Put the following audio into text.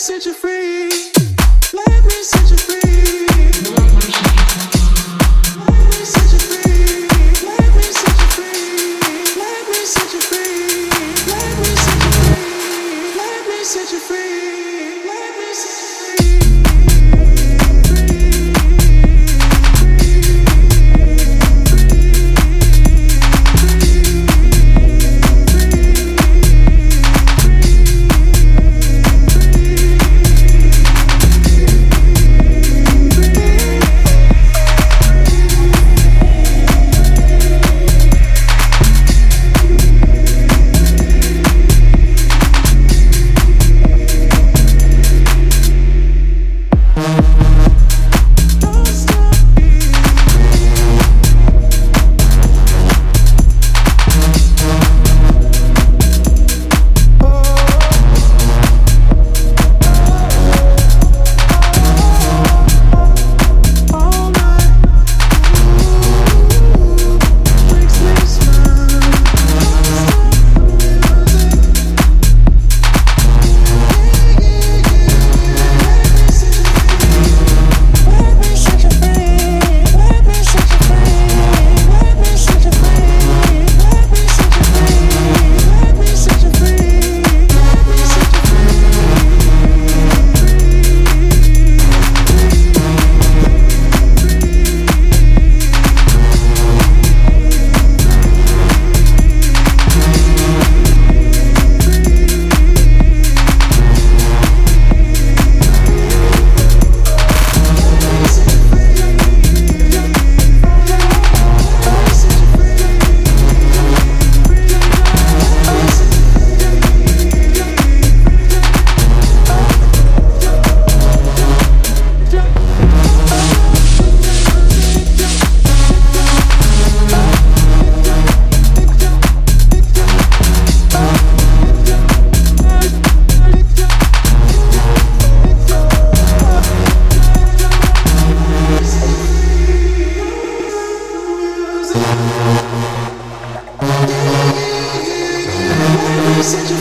set you free. Let me set you você de